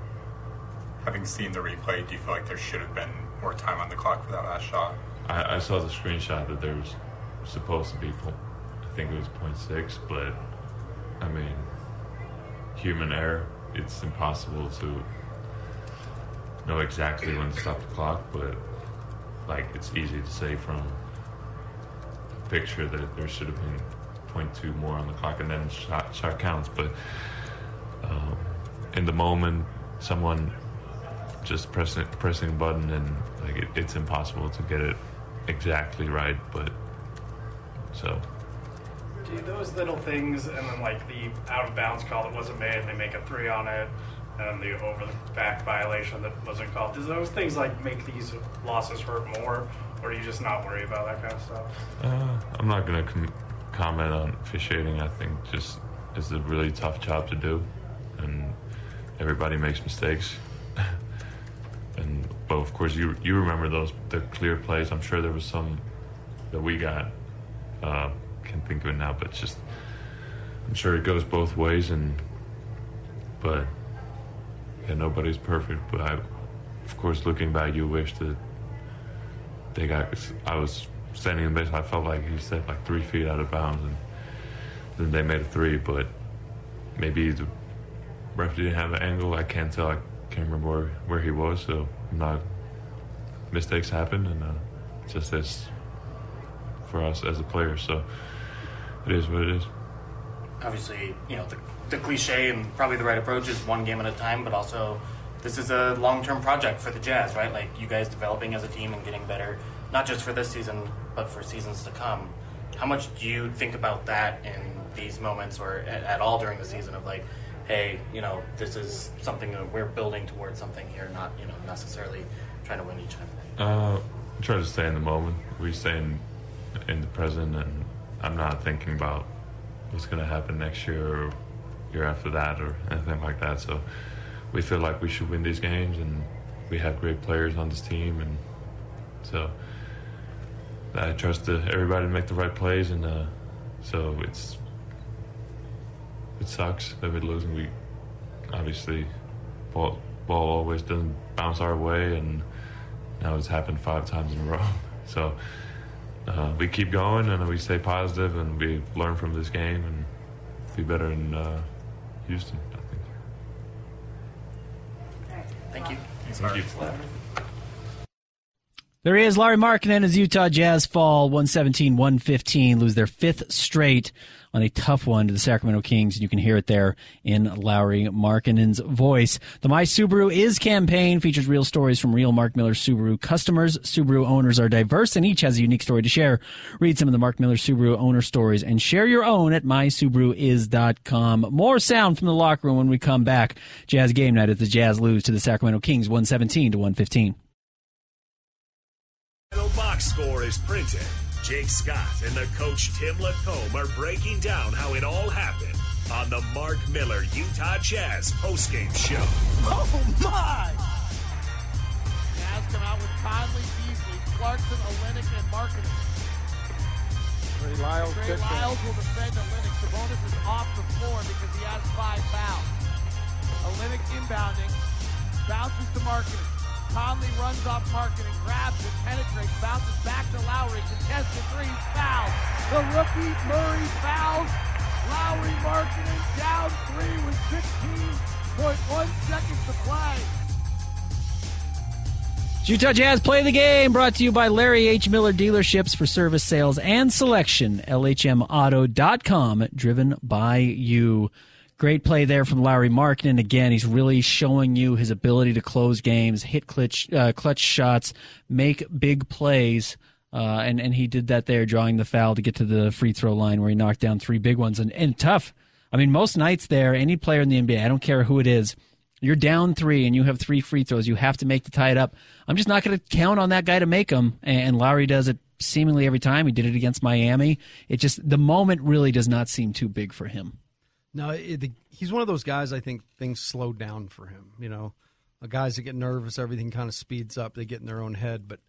having seen the replay, do you feel like there should have been more time on the clock for that last shot? I, I saw the screenshot that there was supposed to be, po- I think it was 0.6, but I mean, human error, it's impossible to know exactly when to stop the clock, but like it's easy to say from a picture that there should have been 0.2 more on the clock and then shot, shot counts, but um, in the moment, someone just pressing pressing a button and like it, it's impossible to get it exactly right. But so Do those little things, and then like the out of bounds call that wasn't made, and they make a three on it, and the over the back violation that wasn't called. Does those things like make these losses hurt more, or do you just not worry about that kind of stuff? uh, I'm not gonna com- comment on officiating. I think just it's a really tough job to do, and everybody makes mistakes. and but of course you you remember those the clear plays. I'm sure there was some that we got. Uh, can't think of it now, but just I'm sure it goes both ways, and but yeah, nobody's perfect. But I, of course, looking back, you wish that they got. I was standing in base. I felt like he stepped like three feet out of bounds, and then they made a three. But maybe the ref didn't have an angle. I can't tell. I can't remember where, where he was. So I'm not. Mistakes happen, and uh, just as for us as a player. So it is what it is. Obviously, you know, the, the cliche and probably the right approach is one game at a time, but also this is a long term project for the Jazz, right? Like you guys developing as a team and getting better, not just for this season, but for seasons to come. How much do you think about that in these moments or at, at all during the season of like, hey, you know, this is something that we're building towards something here, not, you know, necessarily trying to win each time? Uh, try to stay in the moment. We stay in, in the present, and I'm not thinking about what's going to happen next year or year after that or anything like that. So we feel like we should win these games, and we have great players on this team, and so I trust the, everybody to make the right plays, and uh, so it's it sucks that we're losing. We obviously ball ball always doesn't bounce our way, and now it's happened five times in a row. So uh, we keep going and we stay positive and we learn from this game and be better in uh, Houston. I think. Thank you. Thank you. There he is, Lauri Markkanen as Utah Jazz fall 117 115, lose their fifth straight on a tough one to the Sacramento Kings. And You can hear it there in Lauri Markkanen's voice. The My Subaru Is campaign features real stories from real Mark Miller Subaru customers. Subaru owners are diverse and each has a unique story to share. Read some of the Mark Miller Subaru owner stories and share your own at mysubaruis.com. More sound from the locker room when we come back. Jazz game night as the Jazz lose to the Sacramento Kings 117 to 115. Box score is printed. Jake Scott and the coach Tim LaComb are breaking down how it all happened on the Mark Miller Utah Jazz postgame show. Oh my! Jazz come out with Conley, Beasley, Clarkson, Olynyk, and Markkanen. Trey Lyles, Trey Lyles will defend Olynyk. Sabonis is off the floor because he has five fouls. Olynyk inbounding, bounces to Markkanen. Conley runs off Markkanen, grabs it, penetrates, bounces back to Lauri, contested three, foul. The rookie Murray fouls. Lauri Markkanen down three with 16.1 seconds to play. Utah Jazz play the game brought to you by Larry H. Miller Dealerships for service sales and selection. LHMauto.com, driven by you. Great play there from Lauri Markkanen. Again, he's really showing you his ability to close games, hit clutch, uh, clutch shots, make big plays. Uh, and, and he did that there, drawing the foul to get to the free throw line where he knocked down three big ones. And, and tough. I mean, most nights there, any player in the NBA, I don't care who it is, you're down three and you have three free throws. You have to make to tie it up. I'm just not going to count on that guy to make them. And Lauri does it seemingly every time. He did it against Miami. It just, the moment really does not seem too big for him. No, he's one of those guys. I think things slow down for him. You know, guys that get nervous, everything kind of speeds up. They get in their own head. But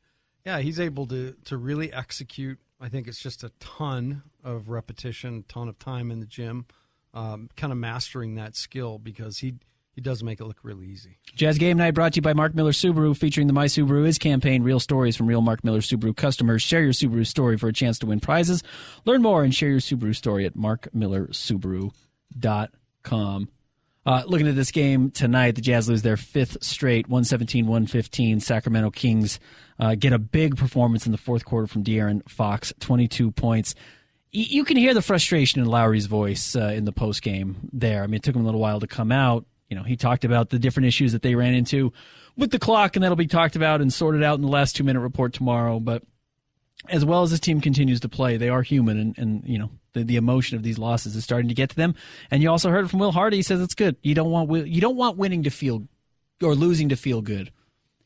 yeah, he's able to to really execute. I think it's just a ton of repetition, ton of time in the gym, um, kind of mastering that skill because he he does make it look really easy. Jazz Game Night brought to you by Mark Miller Subaru, featuring the My Subaru Is campaign. Real stories from real Mark Miller Subaru customers. Share your Subaru story for a chance to win prizes. Learn more and share your Subaru story at markmillersubaru.com com. Uh, looking at this game tonight, the Jazz lose their fifth straight, 117 115. Sacramento Kings uh, get a big performance in the fourth quarter from De'Aaron Fox, 22 points. Y- you can hear the frustration in Lauri's voice uh, in the post game there. I mean, it took him a little while to come out. You know, he talked about the different issues that they ran into with the clock, and that'll be talked about and sorted out in the last two minute report tomorrow. But as well as this team continues to play, they are human, and, and you know the, the emotion of these losses is starting to get to them. And you also heard from Will Hardy. He says it's good. You don't want you don't want winning to feel or losing to feel good.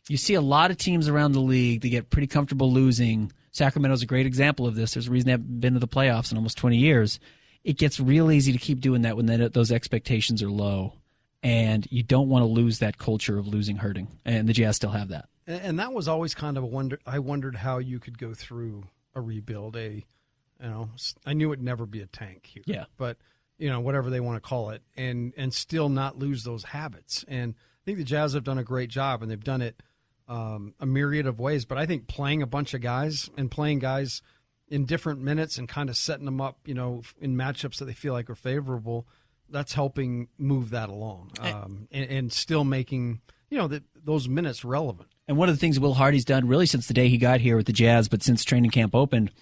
You see a lot of teams around the league that get pretty comfortable losing. Sacramento's a great example of this. There's a reason they haven't been to the playoffs in almost 20 years. It gets real easy to keep doing that when those expectations are low. And you don't want to lose that culture of losing hurting. And the Jazz still have that. And that was always kind of a wonder. I wondered how you could go through a rebuild, a you know, I knew it'd never be a tank here. Yeah. But you know, whatever they want to call it, and and still not lose those habits. And I think the Jazz have done a great job, and they've done it um, a myriad of ways. But I think playing a bunch of guys and playing guys in different minutes and kind of setting them up, you know, in matchups that they feel like are favorable, that's helping move that along, um, and, and still making you know the, those minutes relevant. And one of the things Will Hardy's done really since the day he got here with the Jazz, but since training camp opened,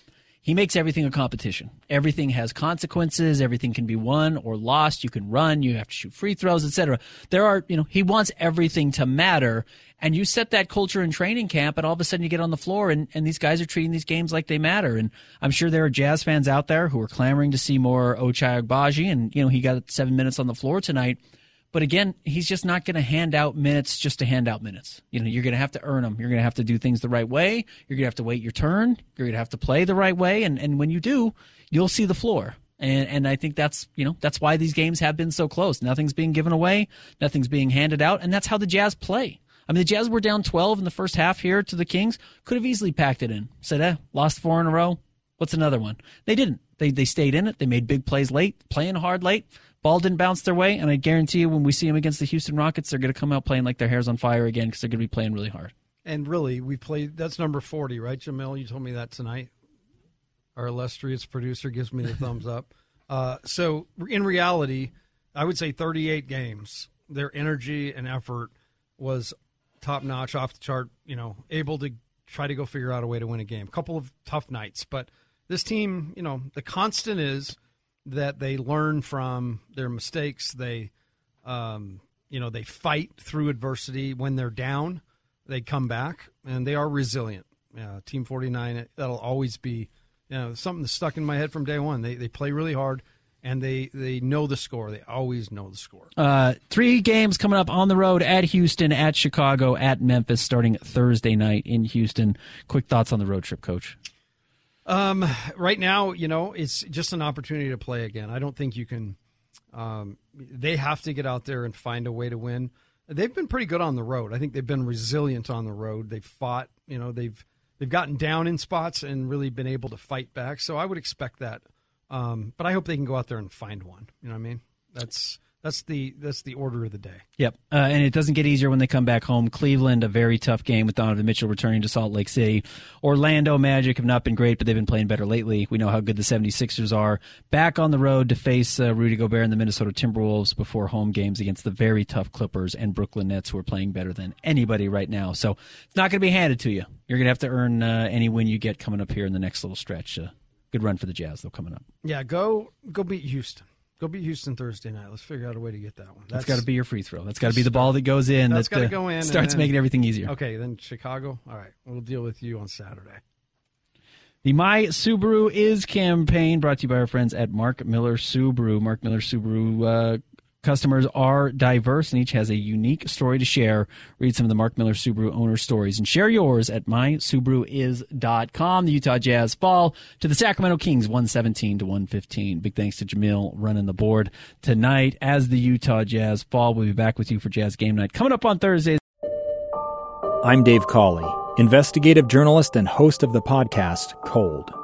he makes everything a competition. Everything has consequences. Everything can be won or lost. You can run. You have to shoot free throws, etc. There are, you know, he wants everything to matter. And you set that culture in training camp, and all of a sudden you get on the floor, and, and these guys are treating these games like they matter. And I'm sure there are Jazz fans out there who are clamoring to see more Ochai Agbaji, and you know he got seven minutes on the floor tonight. But again, he's just not going to hand out minutes just to hand out minutes. You know, you're going to have to earn them. You're going to have to do things the right way. You're going to have to wait your turn. You're going to have to play the right way. And, and when you do, you'll see the floor. And, and I think that's, you know, that's why these games have been so close. Nothing's being given away. Nothing's being handed out. And that's how the Jazz play. I mean, the Jazz were down 12 in the first half here to the Kings. Could have easily packed it in. Said, eh, lost four in a row. What's another one? They didn't. They, they stayed in it. They made big plays late, playing hard late. Ball didn't bounce their way, and I guarantee you, when we see them against the Houston Rockets, they're going to come out playing like their hair's on fire again because they're going to be playing really hard. And really, we played. That's number forty, right, Jamil? You told me that tonight. Our illustrious producer gives me the thumbs up. Uh, so, in reality, I would say thirty-eight games. Their energy and effort was top notch, off the chart. You know, able to try to go figure out a way to win a game. A couple of tough nights, but this team, you know, the constant is that they learn from their mistakes. They, um, you know, they fight through adversity. When they're down, they come back, and they are resilient. Uh, Team 49, that'll always be, you know, something that's stuck in my head from day one. They, they play really hard and they they know the score. They always know the score. Uh, three games coming up on the road at Houston, at Chicago, at Memphis, starting Thursday night in Houston. Quick thoughts on the road trip, Coach. Um, right now, you know, it's just an opportunity to play again. I don't think you can. Um, they have to get out there and find a way to win. They've been pretty good on the road. I think they've been resilient on the road. They've fought. You know, they've they've gotten down in spots and really been able to fight back. So I would expect that. Um, but I hope they can go out there and find one. You know what I mean? That's that's the that's the order of the day. Yep, uh, and it doesn't get easier when they come back home. Cleveland, a very tough game with Donovan Mitchell returning to Salt Lake City. Orlando Magic have not been great, but they've been playing better lately. We know how good the 76ers are. Back on the road to face uh, Rudy Gobert and the Minnesota Timberwolves before home games against the very tough Clippers and Brooklyn Nets, who are playing better than anybody right now. So it's not going to be handed to you. You're going to have to earn uh, any win you get coming up here in the next little stretch. Uh, good run for the Jazz, though, coming up. Yeah, go go beat Houston. Go beat Houston Thursday night. Let's figure out a way to get that one. That's, that's got to be your free throw. That's got to be the ball that goes in. That's that got to go in. Starts then, making everything easier. Okay, then Chicago. All right, we'll deal with you on Saturday. The My Subaru is campaign brought to you by our friends at Mark Miller Subaru. Mark Miller Subaru uh, Customers are diverse and each has a unique story to share. Read some of the Mark Miller Subaru owner stories and share yours at mysubaruis.com. The Utah Jazz fall to the Sacramento Kings 117 to 115. Big thanks to Jamil running the board tonight as the Utah Jazz fall. We'll be back with you for Jazz Game Night coming up on Thursday. I'm Dave Cawley, investigative journalist and host of the podcast Cold.